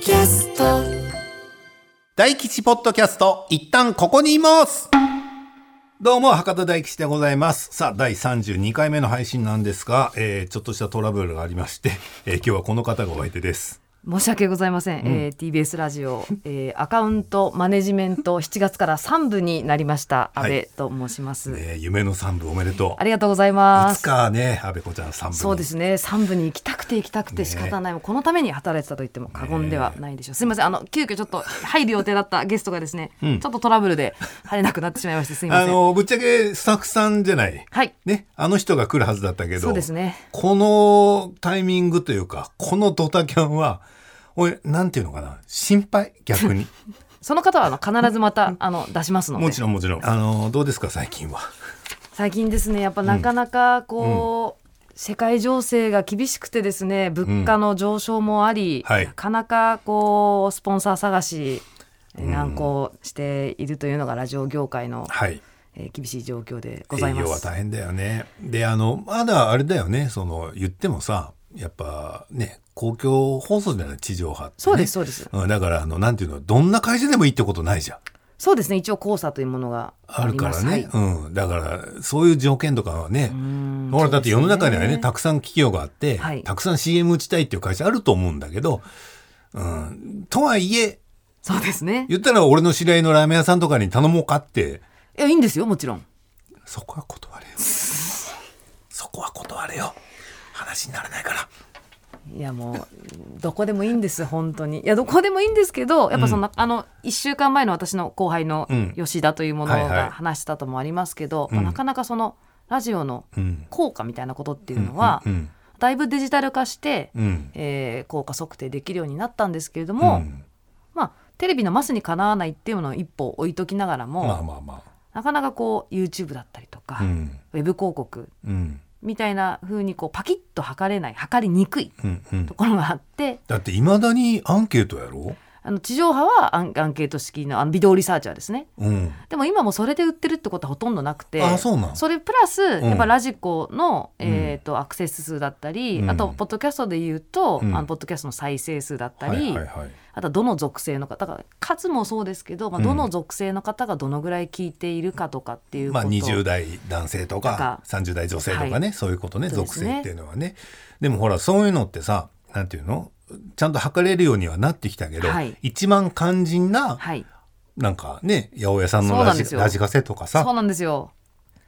キャスト大吉ポッドキャスト、一旦ここにいますどうも、博多大吉でございます。さあ、第32回目の配信なんですが、えーちょっとしたトラブルがありまして、えー今日はこの方がお相手です。申し訳ございません、えー TBS ラジオ、えーアカウントマネジメント7月から3部になりました。阿はい。部と申します、ね夢の3部おめでとう。ありがとうございいつますかね、安倍子ちゃん3部に。そうですね。3部に行きたくて行きたくて仕方ない、もうこのために働いてたと言っても過言ではないでしょう、すみません。あの急遽ちょっと入る予定だったゲストがですね、ちょっとトラブルで入れなくなってしまいましてすみません。あの、ぶっちゃけスタッフさんじゃない。はい。ね、あの人が来るはずだったけど、そうですね。このタイミングというか、このドタキャンは、おい、なんていうのかな、心配、逆に？その方はあの必ずまたあの出しますのでもちろんもちろん。あの、どうですか、最近は？最近ですねやっぱなかなかこう、世界情勢が厳しくてですね物価の上昇もあり、はいなかなかこうスポンサー探しえー難航しているというのがラジオ業界の、はい。えー厳しい状況でござい営ます。業は大変だよね。で、あの、まだあれだよね、その、言ってもさ、やっぱね、公共放送じゃない、地上波って、ね。そうですそうですうんだから、あの、なんていうの、どんな会社でもいいってことないじゃん。そうですね一応交差というものがあありまするからね。はいうん。だから、そういう条件とかはね、んほら、だって世の中にはね、ねたくさん企業があって、はいたくさん CM 打ちたいっていう会社あると思うんだけど、うん。とはいえ、そうですね言ったら俺の知り合いのラーメン屋さんとかに頼もうかって、いやいいんですよもちろんそこは断れよ。そこは断れよ。話にならないから。いやもうどこでもいいんです 本当にいやどこでもいいんですけどやっぱその、あの1週間前の私の後輩のうん吉田というものが話したともありますけど、まあなかなかそのラジオのうん。効果みたいなことっていうのは、うん。だいぶデジタル化して、うん。えー効果測定できるようになったんですけれどうんも、まあテレビのマスにかなわないっていうのを一歩置いときながらも、まあまあまなかなかこう YouTube だったりとか、あ。うん。ウェブ広告うん。みたいな風にこうパキッと測れない測りにくいうん。うんと。ころがあってだって、いまだにアンケートやろ？あの地上波はアンアンケート式のあのビデオリサーチャーですねうん。でも今もそれで売ってるってことはほとんどなくてあ、そうなんそれプラス、んやっぱラジコの、えー、とアクセス数だったり、うんあとポッドキャストで言うと、うんあのポッドキャストの再生数だったはいり、はいはい。あとはどの属性の方が数もそうですけど、まあ、うんどの属性の方がどのぐらい聞いているかとかっていうこと、まあ、20代男性ととか。か30代女性とかね、はい。そういうことね属性っていうのはね。でもほらそういうのってさなんていうの？ちゃんと測れるようにはなってきたけど、はい。一番肝心な、はい。なんかね八百屋さんのラジラジカセとかさ。そうなんですよ。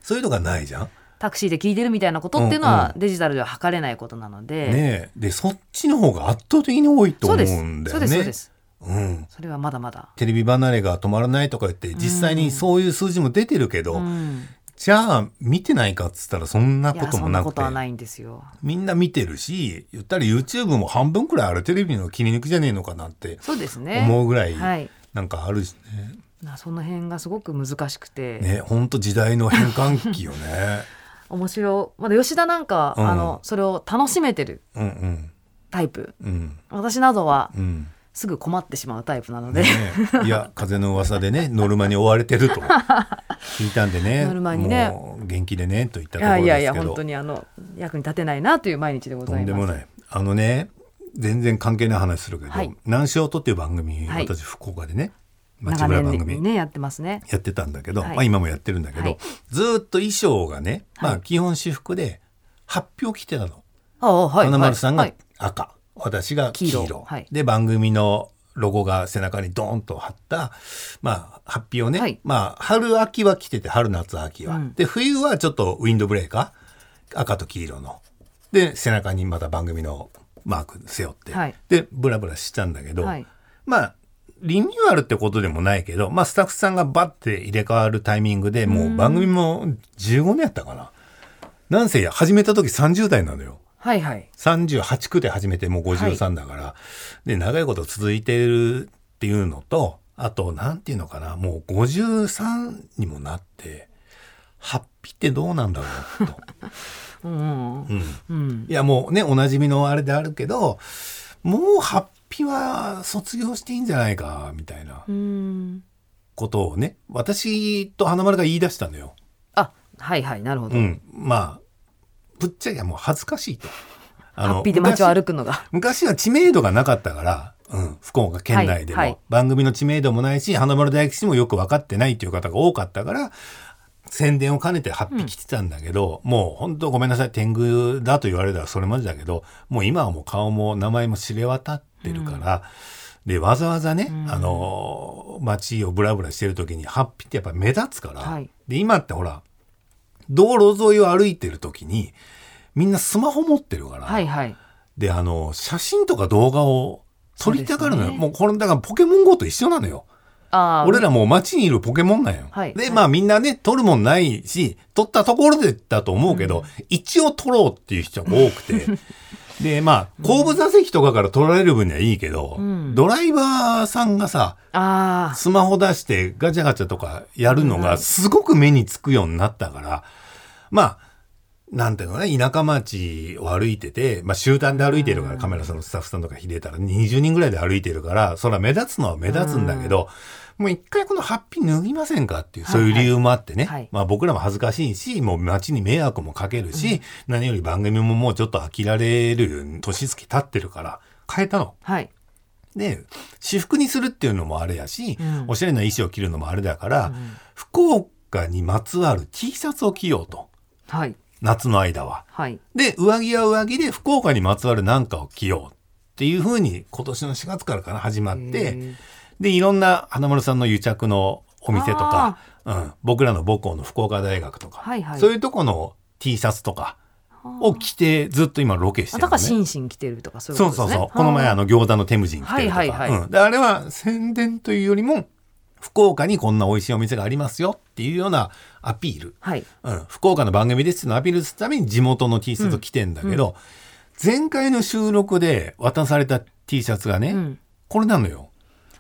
そういうのがないじゃん。タクシーで聞いてるみたいなことっていうのはうんデジタルでは測れないことなので、ねえ。でそっちの方が圧倒的に多いと思うんだよそうです。そうでね。す。うん。それはまだまだ、テレビ離れが止まらないとか言って実際にそういう数字も出てるけど、うん、じゃあ見てないかっつったらそんないこともなくて。ことはないんですよ。みんな見てるし言ったら YouTube も半分くらいあるテレビの切り抜きじゃねえのかなってそうですね。思うぐらいはい。なんかあるしなその辺がすごく難しくて、ねねほんと時代の変換期よね 面白い。まだ吉田なんか、うん。あのそれを楽しめてるうんうん。タイプ。うん。私などはうん。すぐ困ってしまうタイプなので、ねいや風の噂でね ノルマに追われてると。聞いたんでねノルマにね。元気でねといったいところやいやいやですけど本当にあの役に立てないなという毎日でごとざいます。んでもない。あのね全然関係ない話するけどはい「南小と」っていう番組、はい。私福岡でね街長村番組、ねやってますね。やってたんだけど、はい。まあ今もやってるんだけど、はい。ずーっと衣装がね、まはい。あ基本私服で発表着てたの。はい花丸さんがはい。赤、私が黄色。で番組のロゴが背中にドーンと貼った、まあ、発表ね、はい。まあ春秋は着てて春夏秋は、うん。で冬はちょっとウィンドブレーカー。赤と黄色の。で背中にまた番組のマーク背負って、はい。でブラブラしたんだけど、はい。まあリニューアルってことでもないけど、まあ、スタッフさんがバッて入れ替わるタイミングでもう番組も15年やったかな。なんせ始めた時30代なのよ。はいはい。38区で始めてもう53だから、で長いこと続いてるっていうのとあとなんていうのかなもう53にもなってハッピーってどうなんだろうと、うんうん。うん、うん。いやもうねおなじみのあれであるけどもうハッピは卒業していいんじゃないかみたいなことをね私と花丸が言い出したのよ。あはいはいなるほど、うん、まあぶっちゃけもう恥ずかしいと。あハッピーで街を歩くのが昔昔は知名度がなかったからうん、福岡県内でも、はいはい番組の知名度もないし花丸大吉もよく分かってないっていう方が多かったから宣伝を兼ねて8匹来てたんだけど、もう本当ごめんなさい天狗だと言われたらそれまでだけどもう今はもう顔も名前も知れ渡ってるから、でわざわざね、あの街をブラブラしてる時に8匹ってやっぱ目立つから、はい。で今ってほら道路沿いを歩いてる時にみんなスマホ持ってるから、はいはい。であの写真とか動画を撮りたがるのよ、ね。もうこれだからポケモン GO と一緒なのよ。俺らもう街にいるポケモンなんよ、ではい。はいまあみんなね撮るもんないし撮ったところでだと思うけど、一応撮ろうっていう人が多くて でまあ後部座席とかから撮られる分にはいいけど、ん。ドライバーさんがさあスマホ出してガチャガチャとかやるのがすごく目につくようになったから、まあ、なんていうのかな、田舎町を歩いてて、まあ集団で歩いてるから、カメラさんのスタッフさんとかひでたら20人ぐらいで歩いてるから、そら目立つのは目立つんだけど、もう一回このハッピー脱ぎませんかっていう、そういう理由もあってね。はい。まあ僕らも恥ずかしいし、もう街に迷惑もかけるし、何より番組ももうちょっと飽きられる年月経ってるから、変えたの。あはい。で私服にするっていうのもあれやし、うん。おしゃれな衣装を着るのもあれだから、福岡にまつわる T シャツを着ようと。はい。夏の間は。はい。で上着は上着で福岡にまつわる何かを着ようっていうふうに今年の4月からかな始まっへてーでいろんな花丸さんの癒着のお店とか、うん、僕らの母校の福岡大学とか、はいはいそういうとこの T シャツとかを着てずっと今ロケしてるのね。あだからシンシン来てるとかそういうそうことですねそうそう。この前あの餃子のテムジン来てるとか。はいはいはいうん。で、あれは宣伝というよりも、福岡にこんな美味しいお店がありますよっていうようなアピール。はいうん。福岡の番組ですってのをアピールするために地元の T シャツを着てんだけど、前回の収録で渡された T シャツがね、うんこれなのよ。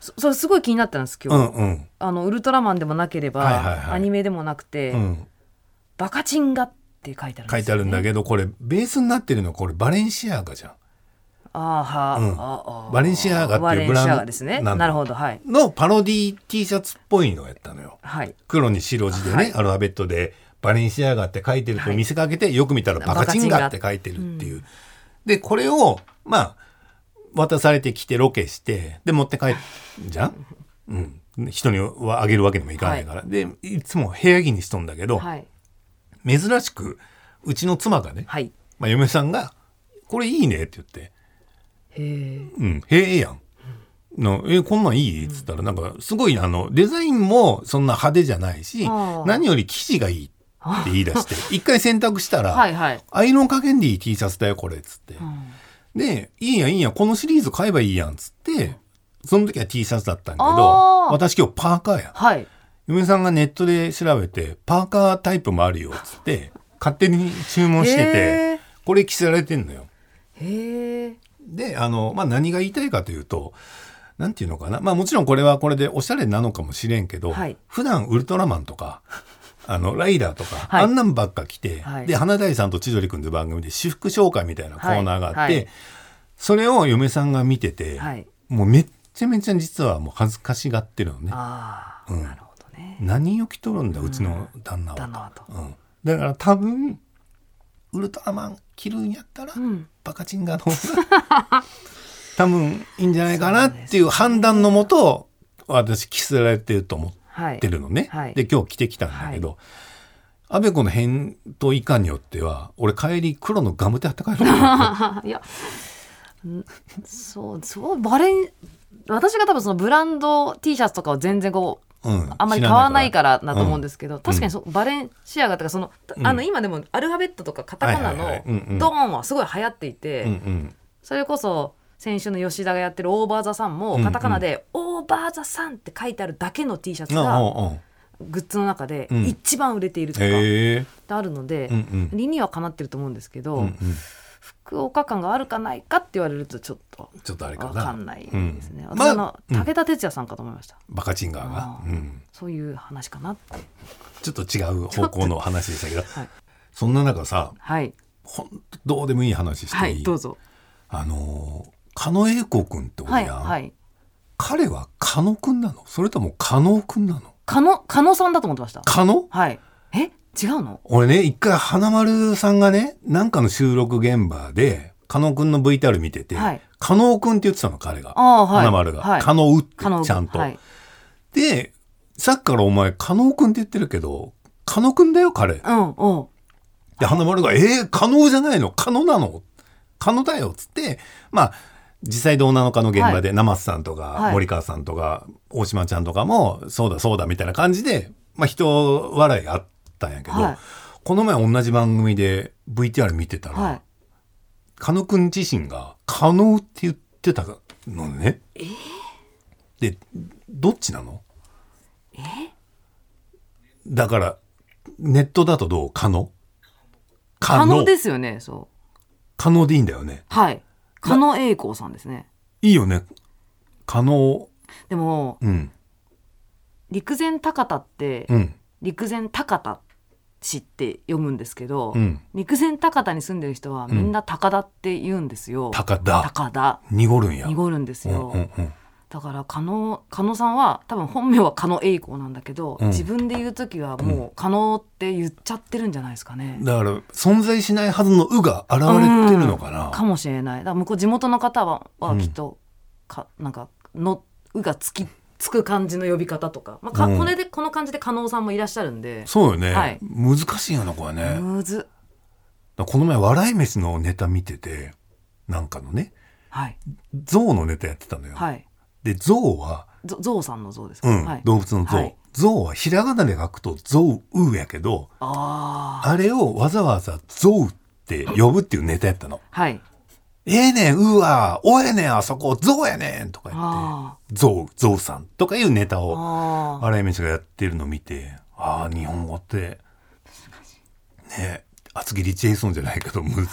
そそれすごい気になったんですう今日、んうん。あのウルトラマンでもなければ、はいはいはい。アニメでもなくて、うん。バカチンガって書いてあるんですよ、ね、書いてあるんだけど、これベースになってるのはこれバレンシアガじゃん。あーはー、うん。ああバレンシアガっていうブランドバレンシアガですね。なんだなるほどはい。のパロディ T シャツっぽいのをやったのよ。はい。黒に白字でね、はい。アルファベットでバレンシアガって書いてると見せかけて、よく見たらバカチンガって書いてるっていう。で、これを、まあ、渡されてきてロケして、で、持って帰るじゃんうん。人にはあげるわけにもいかないから。で、いつも部屋着にしとんだけど、はい。珍しく、うちの妻がね、はい。まあ、嫁さんが、これいいねって言って、へえ。うん、へえやん。のえこんなんいい？っつったらなんかすごいあのデザインもそんな派手じゃないし何より生地がいいって言い出して 一回洗濯したら、はいはい、アイロンかけんでいい T シャツだよこれっつって、うんでいいやんいいやんこのシリーズ買えばいいやんっつってその時は T シャツだったんだけあどあ私今日パーカーやはい。嫁さんがネットで調べてパーカータイプもあるよっつって勝手に注文しててへこれ着せられてんのよ。えへえであの、まあ、何が言いたいかというとなんていうのかな。まあもちろんこれはこれでおしゃれなのかもしれんけど、はい。普段ウルトラマンとかあのライダーとか、はい。あんなんばっか来て、はい。で花大さんと千鳥くんの番組で私服紹介みたいなコーナーがあって、それを嫁さんが見てて、はい。もうめっちゃめちゃ実はもう恥ずかしがってるのね。ああ、うん。なるほどね。何を着とるんだ、うちの旦那はと。旦那はと。うん、だから多分ウルトラマン着るんやったら、うん。バカチンガの方が 多分いいんじゃないかなっていう判断のもと私着せられてると思はいってるのね。はい。で今日着てきたんだけど、安倍子の返答いかんによっては俺帰り黒のガムテ貼って帰ろうと思って いやんそうそうバレン私が多分そのブランド T シャツとかを全然こううんあんまり買わないからだと思うんですけど、ん確かにそうバレンシアガとかその、うん。あの今でもアルファベットとかカタカナのドーンはすごい流行っていて、それこそ先週の吉田がやってるオーバーザさんもカタカナで「オーバーザさん」って書いてあるだけの T シャツうんがグッズの中でうん。一番売れているとかあるので、理にはかなってると思うんですけど、福岡感があるかないかって言われるとちょっとちょっとあれかわなかんないですね、うん。私ま武田鉄矢さんかと思いました。バカチンガーが。うん、そういう話かなって。ちょっと違う方向の話でしたけど、はい。そんな中さはい。ほんとどうでもいい話していい、はいどうぞ。あのー狩野英孝君っておるはいやん、はい彼は狩野君なの？それとも加納君なの？加納加納さんだと思ってました。加納はい。え？違うの？俺ね一回花丸さんがねなんかの収録現場で加納くんの VTR 見てて、はい。加納くんって言ってたの彼が、はい。花丸が、はい。加納ってちゃんと、はい、でさっきからお前加納くんって言ってるけど加納くんだよ彼。うんうん。で花丸が「えー、可能じゃないの？可能なの？可能だよ」っつって。まあ実際どうなのかの現場で、生瀬さんとか、はい。森川さんとか大島ちゃんとかもそうだそうだみたいな感じで、まあ、人笑いがあったんやけど、はい。この前同じ番組で VTR 見てたら、はい。加納くん自身が「可能」って言ってたのね。でどっちなの？だからネットだとどう？可能可能ですよねそう。可能でいいんだよね。はい加納栄光さんですねいいよね。可能。でもうん。陸前高田って、うん。陸前高田市って読むんですけど、うん。陸前高田に住んでる人はみんな高田って言うんですよ、高田。高田濁るんや。濁るんですよ、うんうんうん。だから加納加納さんは多分本名は加納栄光なんだけど、うん。自分で言う時はもう加納って言っちゃってるんじゃないですかね、だから、存在しないはずの「う」が現れてるのかな。かもしれない。だから向こう地元の方ははきっと、かなんかの「う」がつきつく感じの呼び方とか,、まあかうん。これでこの感じで加納さんもいらっしゃるんで、そうよね、はい。難しいよな、これね。むず。らこの前、笑い飯のネタ見てて、なんかのね、はい。象のネタやってたのよ。はいで、象は、ゾゾウさんのゾウですか、うん、はい、動物の象。はい。象はひらがなで書くと象うやけど、ああれをわざわざ象って呼ぶっていうネタやったの。あはい。ええねん、うわ、おえねん、あそこ、象やねんとか言って、あ象、象さんとかいうネターを、あー。笑い飯がやってるのを見て、ああ、日本語って、ね厚切りジェイソンじゃないけど、むずい。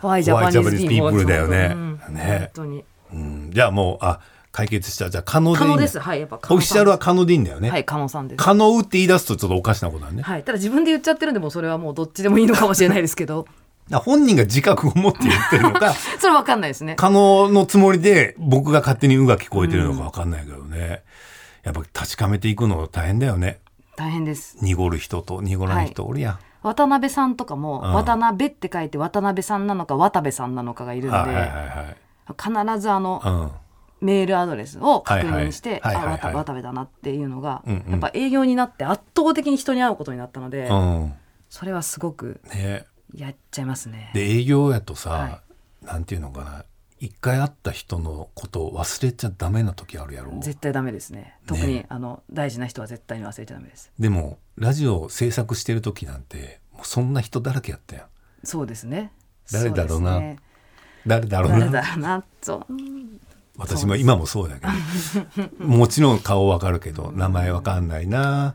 ホワイジャパニーズピープルだよね。うん。ね。本当に。うん、じゃあもう、あ、解決した。じゃあ、可能でいい可能です。はいやっぱオフィシャルは可能でいいんだよね。はい加納さんです。可能って言い出すとちょっとおかしなことだね。はいただ自分で言っちゃってるんでもうそれはもうどっちでもいいのかもしれないですけど。本人が自覚を持って言ってるのか、それわかんないですね。可能のつもりで僕が勝手に「う」が聞こえてるのか分かんないけどね、やっぱ確かめていくの大変だよね。大変です。濁る人と濁らない人おるやん、渡辺さんとかも、うん。渡辺って書いて渡辺さんなのか渡部さんなのかがいるんで、はいはいはい必ずあの、はいメールアドレスを確認して、はいはい。あ渡渡部だなっていうのが、うんうん。やっぱ営業になって圧倒的に人に会うことになったので、うん。うんそれはすごくね。やっちゃいますね。で営業やとさ、はなんていうのかな。一回会った人のことを忘れちゃダメな時あるやろ。絶対ダメですね。特に、あの大事な人は絶対に忘れちゃダメです。でもラジオ制作してる時なんてもうそんな人だらけやったやん。そうですね。誰だろうな。ね。誰だろう誰なだろうな。そう。私も今もそうだけど。もちろん顔わかるけど名前わかんないな。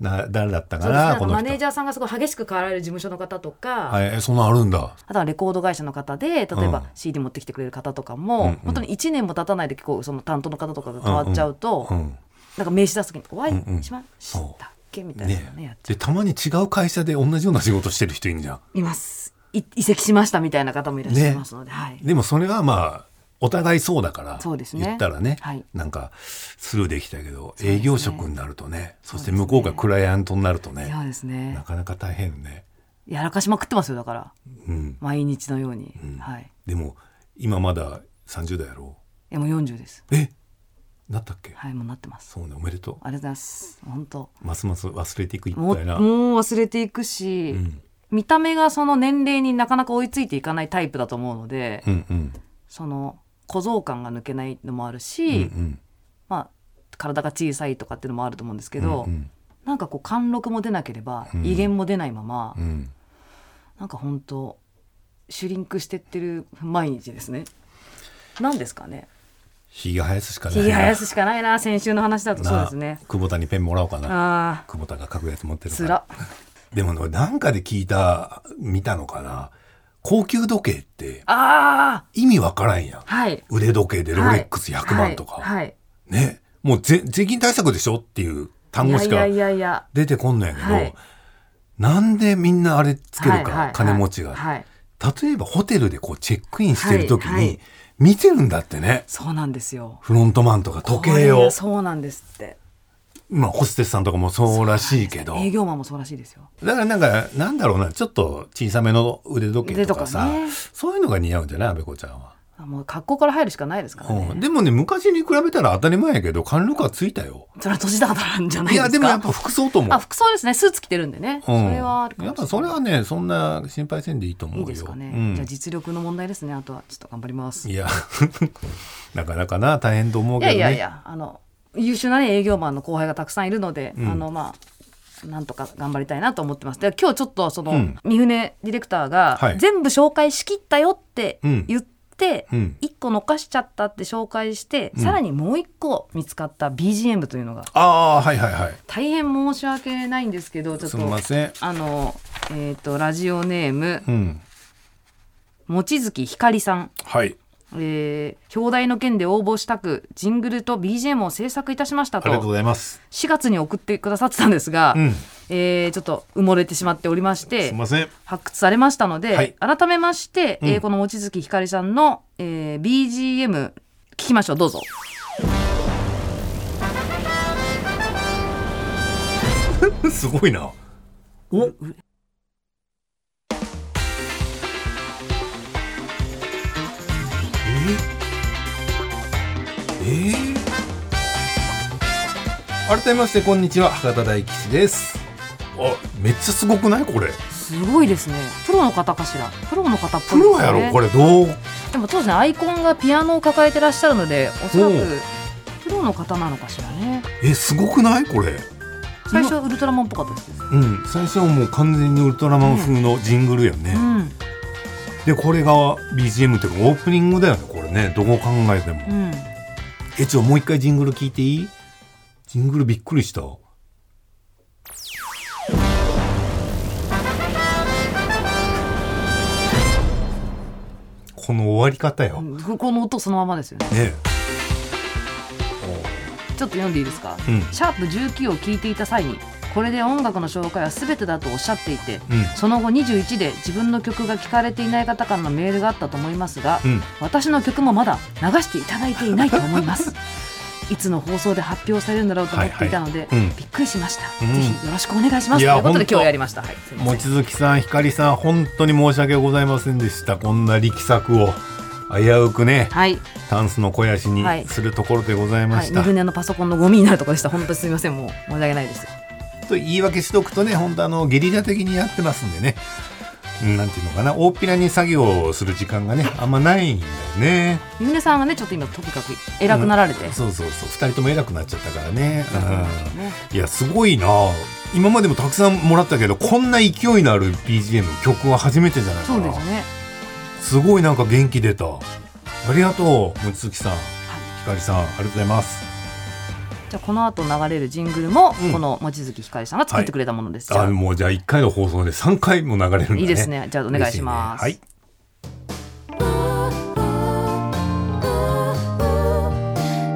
な誰だったかなことの人。マネージャーさんがすごい激しく変わられる事務所の方とか、はい。えそんなんあるんだ。あとはレコード会社の方で例えばうん。CD 持ってきてくれる方とかも、うんうん本当に1年も経たないで結構その担当の方とかが変わっちゃうと、うんなんか名刺出す時に「お会うんうんいしましたっけ?」みたいなのねやっねでたまに違う会社で同じような仕事してる人いるじゃん。ういます。い移籍しましたみたいな方もいらっしゃいますので、はい、でもそれはまあお互いそうだからそうですね。言ったらね、はい。なんかスルーできたけど、すね。営業職になるとねそして向こうがクライアントになるとねそうですなねかなか大変ね、やらかしまくってますよだから。うん、毎日のように、うん。はい。でも今まだ30代やろいやもう40です。え？なったっけ、はいもうなってます。そうねおめでとありがとうございます。本当。うますます忘れていく一もう体なもう忘れていくし、うん。見た目がその年齢になかなか追いついていかないタイプだと思うので、うんうん。その小僧感が抜けないのもあるうんし、うん。まあ、体が小さいとかっていうのもあると思うんですけど、うんなんかこう貫禄も出なければうん。威厳も出ないまま、うん。なんか本当シュリンクしてってる毎日ですね。なんですかね。ひげ生やすしかないな。ひげ生やすしかないな先週の話だとそうですね。な。久保田にペンもらおうかな。あ久保田が書くやつ持ってあ、るから。でもねなんかで聞いた見たのかな高級時計ってあ意味わからんやん。あ、はい。腕時計でロレックス100万とか、はい。はい。ね。もうぜ税金対策でしょっていう単語しかいやいやいやいや。出てこんのやけど、はい。なんでみんなあれつけるか、金持ちが、はい。例えばホテルでこうチェックインしてる時に見てるんだってね。そうなんですよ。フロントマンとか時計を。がそうなんですって。まあホステスさんとかもそうらしいけど。営業マンもそうらしいですよ。だからなんかなんだろうなちょっと小さめの腕時計とかさね。そういうのが似合うんじゃない安倍子ちゃんは。あもう格好から入るしかないですからね、うん、でもね昔に比べたら当たり前やけど貫禄はついたよ。それは年だからなんじゃないいですか？やでもやっぱ服装と思う。あ服装ですね。スーツ着てるんでね、うん。それはやっぱそれはねそんな心配せんでいいと思うよ。いいですかね、うん。じゃあ実力の問題ですね。あとはちょっと頑張ります。いや。なかなかな大変と思ういけどね。やいやいやあの優秀な、ね、営業マンの後輩がたくさんいるので、うん。あのまあなんとか頑張りたいなと思ってます。で今日ちょっとその、うん。三船ディレクターが、はい。全部紹介しきったよってうん。言って、うん。一個残しちゃったって紹介して、うん。さらにもう一個見つかった BGM というのがああはいはいはい。大変申し訳ないんですけどちょっすみまとせん。あのえっ、とラジオネームうん。望月ひかりさん。はいえー、表題の件で応募したくジングルと BGM を制作いたしましたとありがとうございます。4月に送ってくださってたんですが、うんえーちょっと埋もれてしまっておりましすてみません。発掘されましたので、はい改めまして、えーうんこの望月ひかりさんの、えー BGM 聞きましょうどうぞ。すごいな。おえー、えー改めましてこんにちは。博多大吉です。あめっちゃすごくない？これ。すごいですね。プロの方かしら？プロの方っぽプいですよねロやろ？これどう？でも当時ね。アイコンがピアノを抱えてらっしゃるのでおそらくプロの方なのかしらね。えすごくない？これ。最初はウルトラマンっぽかったですうん。最初はもう完全にウルトラマン風のジングルよね、うん。でこれが BGM っていうかオープニングだよねこれね。どう考えても、うんえちょもう一回ジングル聞いていい？ジングルびっくりした。この終わり方よ、この音そのままですよね。え。ちょっと読んでいいですか、うん。シャープ19を聞いていた際にこれで音楽の紹介は全てだとおっしゃっていてうん。その後21で自分の曲が聞かれていない方からのメールがあったと思いますが、うん。私の曲もまだ流していただいていないと思います。いつの放送で発表されるんだろうと思っていたので、はいはい。うん。びっくりしました、うん。ぜひよろしくお願いします。ということで今日やりました、はい、望月さんひかりさん本当に申し訳ございませんでした。こんな力作を危うくねはい、タンスの肥やしにはい。するところでございまはい、した、三船のパソコンのゴミになるところでした。本当にすみません。もう申し訳ないですと言い訳しとくとね本当あのゲリラ的にやってますんでね。うんなんていうのかな大っぴらに作業をする時間がねあんまないんだよね。三船さんはねちょっと今とにかく偉くなられて、そうそうそう。2人とも偉くなっちゃったからね、ね。うん、いやすごいな。今までもたくさんもらったけどこんな勢いのある BGM 曲は初めてじゃないかそうなですね。すごいなんか元気出た。ありがとう望月さん。ひかりさんありがとうございますじゃあこの後流れるジングルも、うん。この望月ひかりさんが作ってくれたものです、じゃああもうじゃあ1回の放送で3回も流れるんだね。いいですね。じゃあお願いします。ね。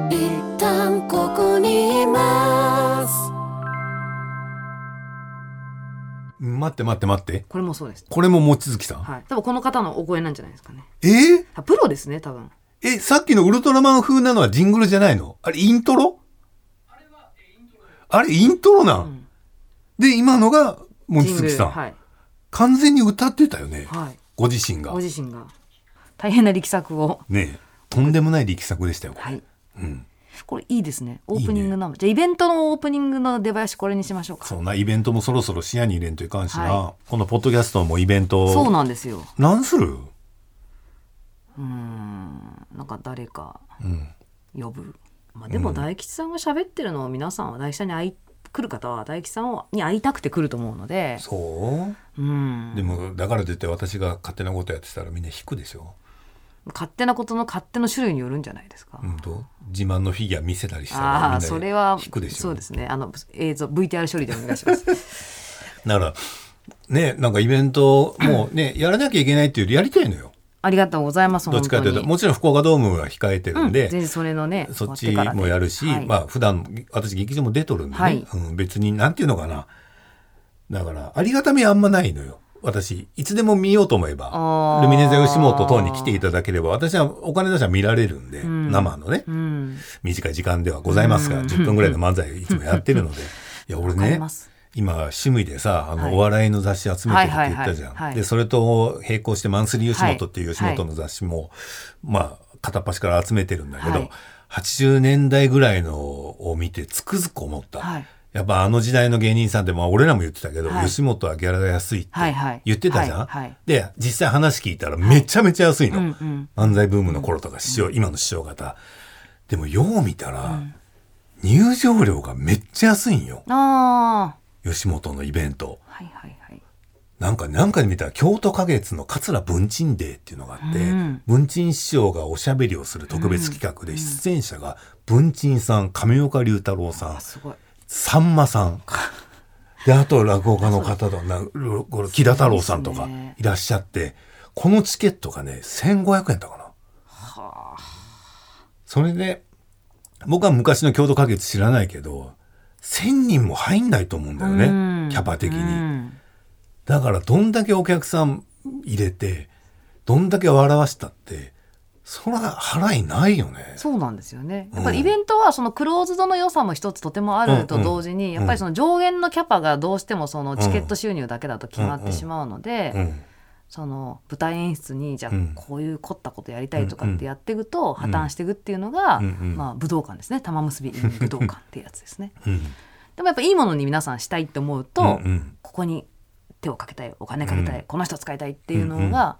一旦ここにいますはい待って待って待ってこれもそうですこれも望月さん、はい多分この方のお声なんじゃないですかねえーあプロですね多分え、さっきのウルトラマン風なのはジングルじゃないのあれ、イントロあれ、イントロなん、ん。で、今のが、望月さん、はい、完全に歌ってたよね。はい、ご自身が。ご。自身が。大変な力作を。ねえ。とんでもない力作でしたよ。これ。はい。うん。これいいですね。オープニングのじゃあイベントのオープニングの出囃子これにしましょうか。そうな、イベントもそろそろ視野に入れんといかんしな。はこのポッドキャストもイベント。そうなんですよ。なんする？うーん。なんか誰かうん。まあ、でも大吉さんが喋ってるのを皆さんは大吉さんに会い来る方は大吉さんに会いたくて来ると思うのでそう？うんでも、だからといって私が勝手なことやってたらみんな引くでしょ？勝手なことの勝手の種類によるんじゃないですか、うんと。自慢のフィギュア見せたりしたらあそれは引くでしょ？そうですねあの映像 VTR 処理でお願いします だから、ね、なんかイベントもね、やらなきゃいけないっていうよりやりたいのよ。ありがとうございますどっちかというと、本もちろん福岡ドームは控えてるんで、うん全然それのねそっちもやるし、はいまあ普段、私劇場も出とるんでね、はい。うん、別になんていうのかな。だから、ありがたみはあんまないのよ。私、いつでも見ようと思えばルミネ座吉本等に来ていただければ、私はお金出したら見られるんで、生のね、うん。短い時間ではございますが、10分ぐらいの漫才いつもやってるので。いや、俺ね今、趣味でさ、あの、はい。お笑いの雑誌集めてるって言ったじゃん。はいはいはい。はい。で、それと並行してマンスリー吉本っていう吉本の雑誌も、まあ、片っ端から集めてるんだけど、はい。80年代ぐらいのを見てつくづく思った。はい。やっぱあの時代の芸人さんって、まあ俺らも言ってたけど、はい。吉本はギャラが安いって言ってたじゃん、で、実際話聞いたらめちゃめちゃ安いの。うんうん。漫才ブームの頃とか師匠、今の師匠方。でもよう見たら、入場料がめっちゃ安いんよ。あ吉本のイベント。あはいはいはいなんか、なんかで見たら、京都花月の桂文鎮デーっていうのがあって、うん文鎮師匠がおしゃべりをする特別企画で、出演者が文鎮さん、亀岡龍太郎さん、すごいさんまさん。で、あと落語家の方と、な木田太郎さんとかいらっしゃって、このチケットがね、1500円だかな。それで、僕は昔の京都花月知らないけど、1000人も入んないと思うんだよね、うんキャパ的に。うんだからどんだけお客さん入れて、どんだけ笑わしたって、そら払いないよね。そうなんですよね。やっぱりイベントはそのクローズドの良さも一つとてもあると同時に、やっぱりその上限のキャパがどうしてもそのチケット収入だけだと決まってしまうので、うん。その舞台演出にじゃあうんこういう凝ったことやりたいとかってやっていくと破綻していくっていうのが、まあ武道館ですね玉結び武道館っていうやつですね。うん。でもやっぱいいものに皆さんしたいって思うと、ここに手をかけたいお金かけたい、うんこの人使いたいっていうのが、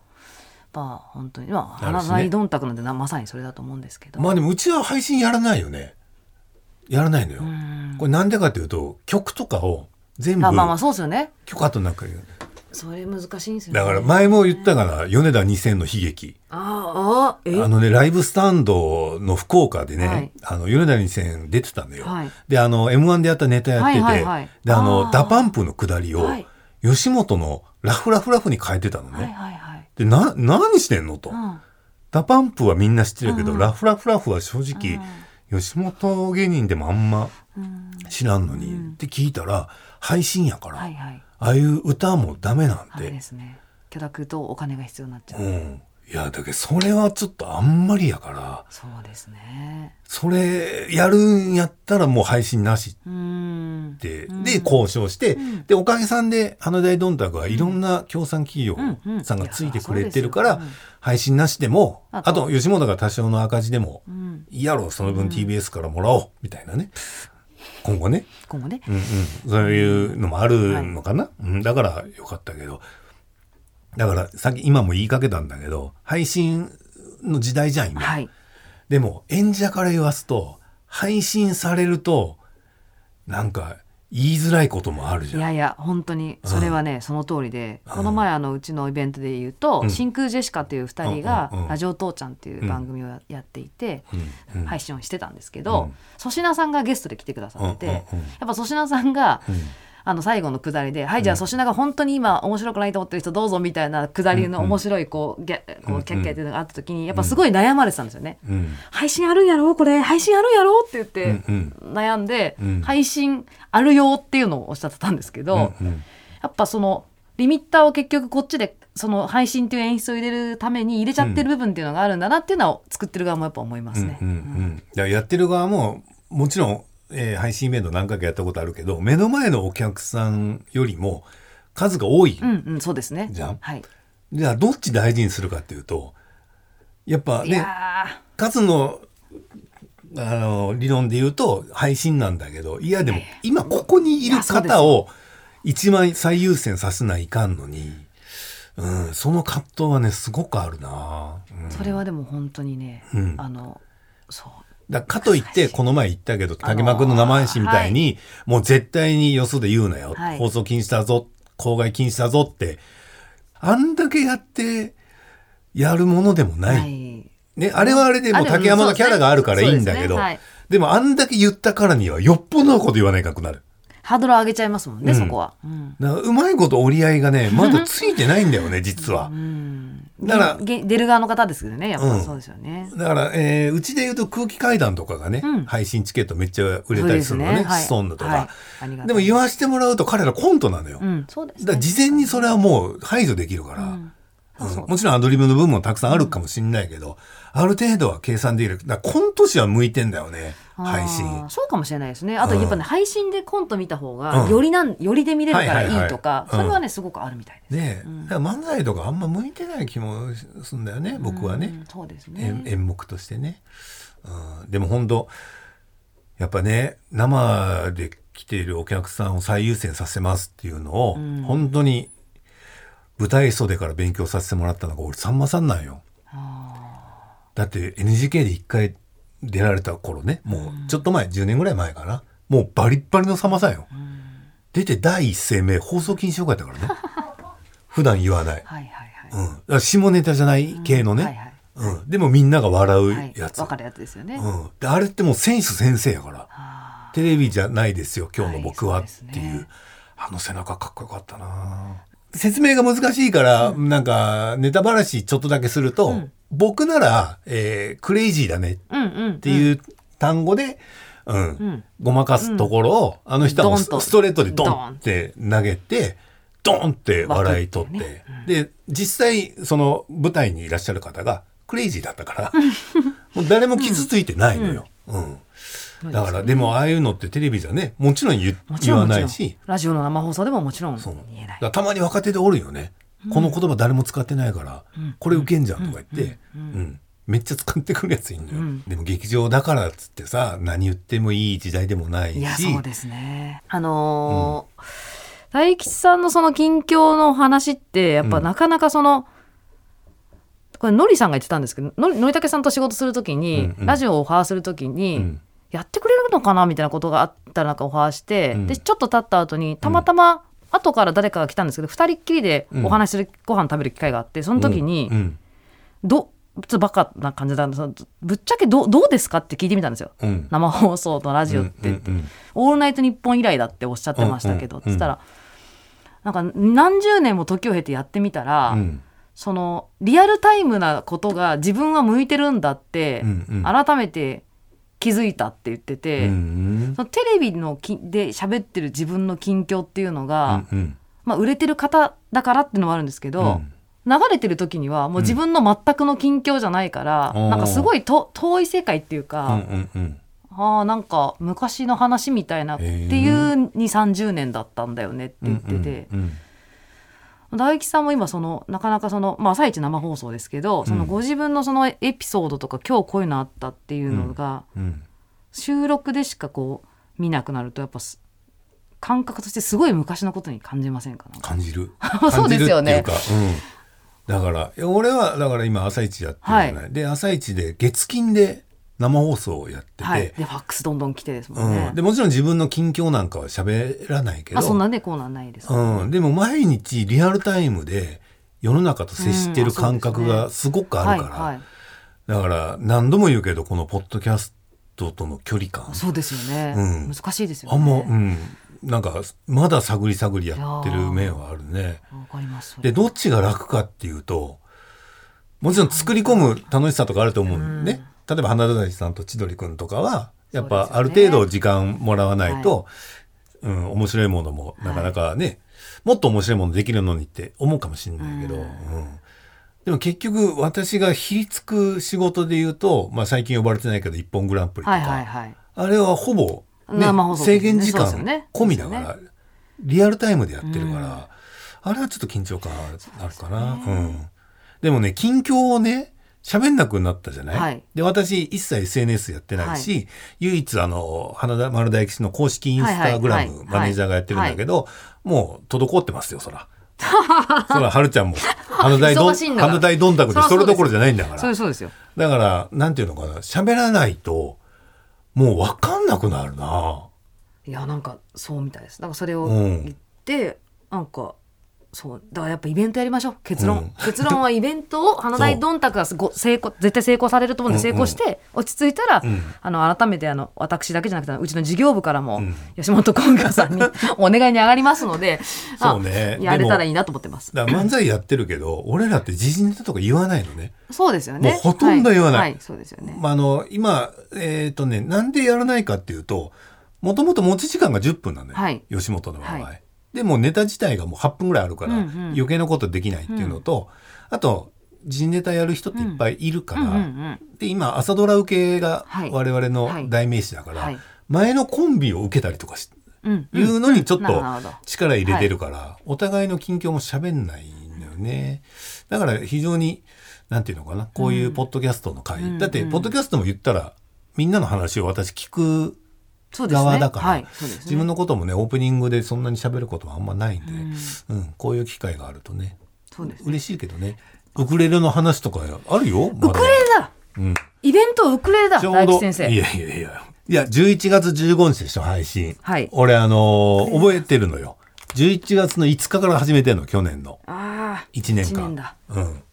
まあ本当にまあ花ないどんたくなんてなまさにそれだと思うんですけど。まあでもうちは配信やらないよね。やらないのよ。うんこれなんでかっていうと、曲とかを全部あまあまあそうですよね。許可となんか言うそれ難しいんですよね。だから前も言ったかな、ヨネダ2000の悲劇。ああえ？あのね、ライブスタンドの福岡でね、はい。あの、ヨネダ2000出てたのよ。はい。で、あの、M1 でやったネタやってて、はいはいはい。で、あの、あー。 DA PUMP の下りを、はい。吉本のラフラフラフに変えてたのね。はいはいはい。で、な、何してんの？と。うん。 DA PUMP はみんな知ってるけど、うん。ラフラフラフは正直、吉本芸人でもあんまうん。知らんのに、って聞いたら、配信やから、はいはい。ああいう歌もダメなんダメて。ですね。許諾とお金が必要になっちゃう。うん。いや、だけどそれはちょっとあんまりやから、そうですね。それやるんやったらもう配信なしうんっ。て、で、交渉して、で、おかげさんで、花大どんたくはいろんな協賛企業さんがついてくれてるからうんうん配信なしでも、あと吉本が多少の赤字でも、んいいやろ、その分 TBS からもらおう、みたいなね。今後ね。今後ね。うんうん。そういうのもあるのかな、うん、だからよかったけど。だから、さっき今も言いかけたんだけど、配信の時代じゃん、今。はい。でも演者から言わすと配信されるとなんか言いづらいこともあるじゃん。いやいや本当に。それはね、その通りで。この前あのうちのイベントで言うと、うん。真空ジェシカっていう2人がうんうんうん「ラジオ父ちゃん」っていう番組をややっていて、うん。うん。配信をしてたんですけどうん。粗品、さんがゲストで来てくださってて、うんうんうん。やっぱ粗品さんが、うんあの最後のくだりで「はいじゃあ粗品が本当に今面白くないと思ってる人どうぞ」みたいなくだりの面白いこうギャこうキャッキャっていうのがあった時にやっぱすごい悩まれてたんですよね。うん配信あるんやろこれ。配信あるんやろって言ってうん悩ん。で、うん。配信あるよっていうのをおっしゃってたんですけど、やっぱそのリミッターを結局こっちでその配信っていう演出を入れるために入れちゃってる部分っていうのがあるんだなっていうのは作ってる側もやっぱ思いますね。うんうんうん、だからやってる側ももちろん、えー配信イベント何回かやったことあるけど目の前のお客さんよりも数が多い、うんうんそうですね。じゃん？はい。じゃあどっち大事にするかっていうとやっぱいねや数のあの理論で言うと配信なんだけどいやでも今ここにいる方を一番最優先させないかんのに、うん、その葛藤はねすごくあるな、うん。ーそれはでも本当にね、うん。あのそうだかといって、この前言ったけど、竹間くんの生配信みたいに、もう絶対によそで言うなよ。はい放送禁止だぞ。公害禁止だぞって、あんだけやって、やるものでもない。はい。ね、あれはあれでも竹山のキャラがあるからいいんだけど、ででもあんだけ言ったからには、よっぽどのこと言わないかんくなる。ハードル上げちゃいますもんね、うんそこは。うん。だからうまいこと折り合いがね、まだついてないんだよね、実は。うんだからげ出る側の方ですけどね。やっうん。ぱそうですよね、だから、えーうちで言うと空気階段とかがね、うん。配信チケットめっちゃ売れたりするのね、はい。シソンヌとか。はい。でも言わしてもらうと彼らコントなのよ。うんそうですだからね事前にそれはもう排除できるから、うん。もちろんアドリブの部分もたくさんあるかもしれないけど、ある程度は計算できる。だコント師は向いてんだよね、配信。そうかもしれないですね。あとやっぱね、配信でコント見た方うん。がよりなんよりで見れるからはいはいとか、うん。それはねすごくあるみたいです、ねえ、だから漫才とかあんま向いてない気もするんだよね、僕はね。うんそうです演ね演目としてね、うん、でも本当やっぱね生で来ているお客さんを最優先させますっていうのを、うん。本当に舞台袖から勉強させてもらったのが俺さんまさんなんよ。だって NGK で一回出られた頃ね。もうちょっと前、10年ぐらい前かな。もうバリッバリのさんまさん。よ、出て第一声目放送禁止用語やったからね。普段言わない、はいはいはい、うん、だから下ネタじゃない系のね、はいはい。うん、でもみんなが笑うはい。やつ、わかるやつですよね、うん、であれってもう選手先生やから。あテレビじゃないですよ今日の僕ははいっていう,、そうですね。あの背中かっこよかったな説明が難しいから、なんかネタばらしちょっとだけすると、うん。僕なら、えークレイジーだねっていう単語で、うん。ん。ごまかすところを、あの人はもうストレートでドドンンって投げてドンって笑い取って、枠ってで実際その舞台にいらっしゃる方がクレイジーだったから もう誰も傷ついてないのよ。うんだからでもああいうのってテレビじゃねもちろん言言わないし。ラジオの生放送でももちろんそう。言えない。たまに若手でおるよね、この言葉誰も使ってないから、これウケんじゃんとか言って、うん。めっちゃ使ってくるやついんのよ、うん。でも劇場だからっつってさ何言ってもいい時代でもないし。いやそうですね。あのー大吉さんのその近況の話ってやっぱうん。なかなかその、これのりさんが言ってたんですけどのりたけさんと仕事するときに、うんうん。ラジオをオファーするときに、うんやってくれるのかなみたいなことがあったらなんかオファーして、うん。でちょっと経った後にたまたま後から誰かが来たんですけど、二人っきりでお話しする、ご飯食べる機会があってその時に、うん。うん生放送とラジオって、うんうんオールナイトニッポン以来だっておっしゃってましたけど、うんうんつったらなんか何十年も時を経てやってみたら、うん。そのリアルタイムなことが自分は向いてるんだって、うんうん。改めて気づいたって言ってて、うんそのテレビのきで喋ってる自分の近況っていうのが、うんまあ、売れてる方だからっていうのもあるんですけど、流れてる時にはもう自分の全くの近況じゃないから、うん。なんかすごいと遠い世界っていううんか、うんうん。ああなんか昔の話みたいなっていう2 3 0年だったんだよねって言ってて、うん大吉さんも今そのなかなかその、まあ、朝一生放送ですけど、そのご自分のそのエピソードとか今日こういうのあったっていうのが、うん。収録でしかこう見なくなるとやっぱす感覚としてすごい昔のことに感じませんか？感じる。そうですよね。だから俺はだから今朝一やってるじゃない、で朝一で月金で生放送をやってて、はい、でファックスどんどん来てですもんね、うん、でもちろん自分の近況なんかは喋らないけど。あそんなねコーナーないです、うん、でも毎日リアルタイムで世の中と接してる感覚がすごくあるから、はいはい。だから何度も言うけどこのポッドキャストとの距離感。そうですよね、うん。難しいですよね。あんま、うん、なんかまだ探り探りやってる面はあるね。わかります。それでどっちが楽かっていうともちろん作り込む楽しさとかあると思うんね、例えば花田さんと千鳥くんとかはやっぱある程度時間もらわないと、うん、面白いものもなかなかね、もっと面白いものできるのにって思うかもしれないけど、うんうん。でも結局私がひりつく仕事で言うと、まあ、最近呼ばれてないけど「一本グランプリ」とか、はいはいはい。あれはほぼ、ね生放送制限時間込みだから、そうリアルタイムでやってるから、うん。あれはちょっと緊張感あるかな。うん。でもね、近況をね、喋んなくなったじゃない、はい。で、私一切 SNS やってないし、唯一あの、花田丸大吉の公式インスタグラはいはいはい。ムマネージャーがやってるんだけど、もう滞ってますよ、そら。そら、はるちゃんも、花大どん、花大どんたくでそれどころじゃないんだから。そうですそうですよ。だから、なんていうのかな、喋らないと、もう分かんなくなるな。いやなんかそうみたいです。だからそれをうん。言って、なんかそうだからやっぱイベントやりましょう結論、うん。結論はイベントを花大どんたくがご成功絶対成功されると思うんで成功して落ち着いたら、あの改めてあの私だけじゃなくてうちの事業部からも、吉本興業さんに お願いに上がりますのであそうね。やれたらいいなと思ってます。だ漫才やってるけど 俺らって時事ネタとか言わないのね。そうですよね。もうほとんど言わない。はい、はいそうですよね。まあ、あの今えっ、とねなんでやらないかっていうともともと持ち時間が10分なのよ、はい。吉本の場合。はいでもうネタ自体がもう8分ぐらいあるから、余計なことできないっていうのと、あと時事ネタやる人っていっぱいいるから、で今朝ドラ受けがはい。我々の代名詞だから、はい。前のコンビを受けたりとかしうん。うんいうのにちょっと力入れてるから、お互いの近況も喋んないんだよね。だから非常に、なんていうのかな、こういうポッドキャストの回。うん。だって、ポッドキャストも言ったら、みんなの話を私聞く側だから、はいね自分のこともね、オープニングでそんなに喋ることもあんまないんで、うん、こういう機会があるとね、そうですね嬉しいけどね。ウクレレの話とかあるよ？ウウクレレだ、イベントウクレレだちょうど大吉先生いやいやいや。いや、11月15日でしょ、配信。はい俺、あのー覚えてるのよ。11月の5日から始めてんの、去年の。ああ1年間。一年だうん。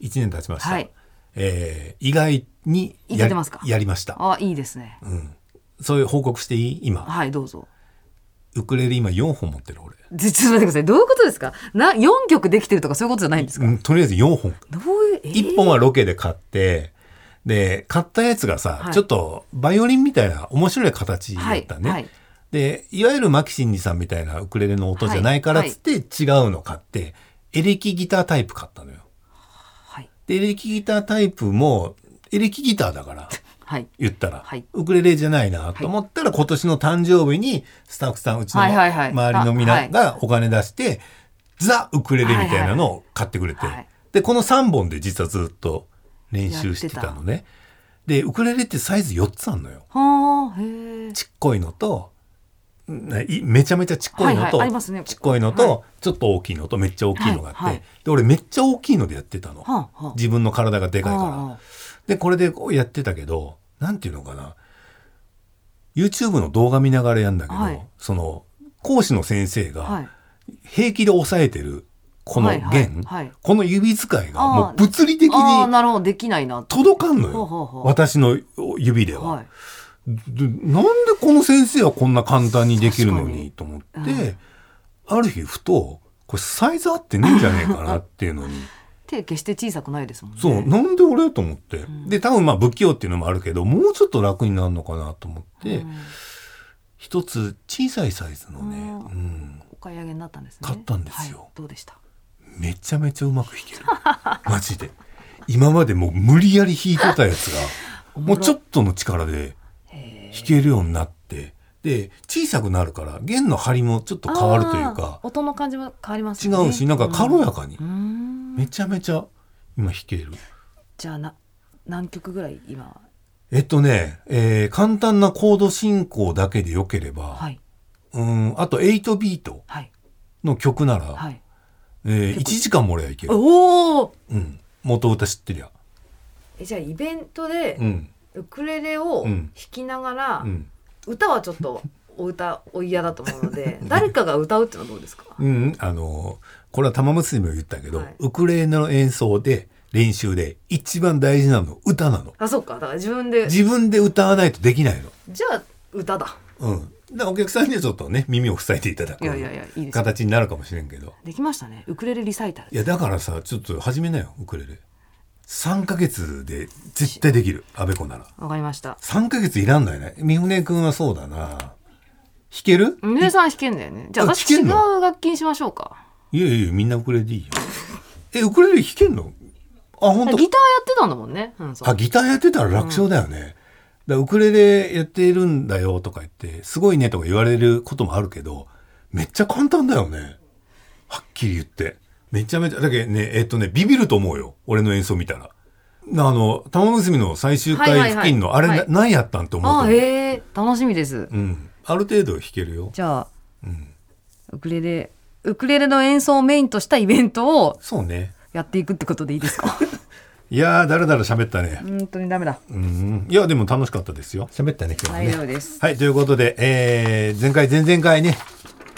1年経ちました。はいえー意外にやりますか？やりました。あいいですね、そういう報告していい？今。はいどうぞウクレレ今4本持ってる俺。ちょっと待ってくださいどういうことですか？な4曲できてるとかそういうことじゃないんですか、うん、とりあえず4本。どういうえー？1本はロケで買って、で、買ったやつがさ、はいちょっとバイオリンみたいな面白い形だったね。はいはいで、いわゆるマキシンジさんみたいなウクレレの音じゃないからっつって違うの買って、エレキギタータイプ買ったのよ。はいで、エレキギタータイプも、エレキギターだから、はい言ったら、はい。ウクレレじゃないなと思ったら、今年の誕生日にスタッフさん、うちのはいはいはい。周りのみんあはない。がお金出して、ザ・ウクレレみたいなのを買ってくれて、はい。はいはいで、この3本で実はずっと練習してたのね。で、ウクレレってサイズ4つあんのよ。ちっこいのと、めちゃめちゃちっこいのはいと、はいありますね。ちっこいのと、はちょっと大きいのとめっちゃ大きいのがあって、はいはい。で俺めっちゃ大きいのでやってたの、はあはあ。自分の体がでかいから、はあでこれでこうやってたけどなんていうのかな。YouTube の動画見ながらやんだけど、はい。その講師の先生はい。が平気で押さえてるこの弦、この指使いがもう物理的になるほど。できないな。と届かんのよ、私の指では。はい。でなんでこの先生はこんな簡単にできるのにと思って、ある日ふとこれサイズ合ってねえんじゃねえかなっていうのに 手決して小さくないですもんね。そうなんで俺と思って、で多分まあ不器用っていうのもあるけどもうちょっと楽になるのかなと思って、一つ小さいサイズのね、うん、お買い上げになったんですね。買ったんですよ。はい。どうでした？めちゃめちゃうまく弾ける。マジで。今までもう無理やり弾いてたやつが もうちょっとの力で弾けるようになって。で小さくなるから弦の張りもちょっと変わるというか。音の感じも変わります違ねうしなんか軽やかに。うーんめちゃめちゃ今弾ける。じゃあな何曲ぐらい今？えっとね、えー簡単なコード進行だけでよければ、はい。うんあと8ビートはい。の曲なら、はい。えー1時間も俺はいける、おおうん、元歌知ってりゃ。じゃあイベントでうん。ウクレレをうん。弾きながら、うん。歌はちょっとお歌お嫌だと思うので 誰かが歌うっていうのはどうですか？うん、あのこれは玉結びも言ったけど、はい。ウクレレの演奏で練習で一番大事なの歌なの。あそうか。だから自分で。自分で歌わないとできないの。じゃあ歌だ。うん。だお客さんにはちょっとね耳を塞いでいただくいやいやいやいい形になるかもしれんけど。できましたね。ウクレレリサイタル。いやだからさちょっと始めなよウクレレ。3ヶ月で絶対できるあべこなら。わかりました。3ヶ月いらんないね。三船君はそうだな弾ける？皆さん弾けんだよね。じゃああ私違弾けんの？う楽器にしましょうか。いやいやみんなウクレレでいいよ。えウクレレ弾けんの？あ本当。ギターやってたんだもんね、うん、そうあギターやってたら楽勝だよね、だからウクレレやってるんだよとか言ってすごいねとか言われることもあるけどめっちゃ簡単だよね。はっきり言って。めちゃめちゃだけどねえっとねビビると思うよ。俺の演奏見たら。あの玉結びの最終はいはいはい回付近のあれ、はい。な何やったんって思うとあ思う、へえ楽しみです。うん、ある程度弾けるよ。じゃあ、ん。ウクレレウクレレの演奏をメインとしたイベントをそうね。やっていくってことでいいですか？いやーだらだら喋ったね。本当にダメだ。うん。いやでも楽しかったですよ。喋ったね今日はね。大丈夫です。はいということで、えー前回前々回ね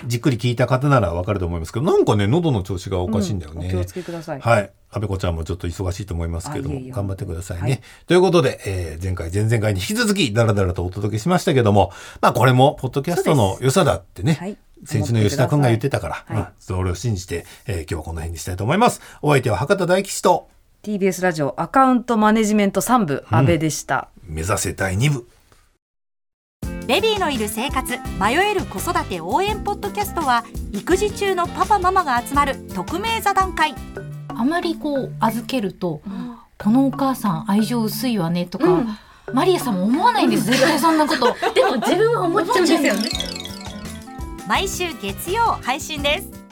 じっくり聞いた方ならわかると思いますけど、なんかね、喉の調子がおかしいんだよね。お気をつけください。はい。安倍子ちゃんもちょっと忙しいと思いますけども、あいえいえ頑張ってくださいね。はいということで、えー前回、前々回に引き続き、だらだらとお届けしましたけども、まあこれも、ポッドキャストの良さだってね、はい先週の吉田くんが言ってたから、はいうんそれを信じて、えー今日はこの辺にしたいと思います。お相手は博多大吉と、TBS ラジオアカウントマネジメント3部、安倍でした。目指せ第2部。ベビーのいる生活迷える子育て応援ポッドキャストは育児中のパパママが集まる匿名座談会。あまりこう預けると、このお母さん愛情薄いわねとか、マリアさんも思わないんです 絶対そんなことでも自分は思っちゃうんですよね。毎週月曜配信です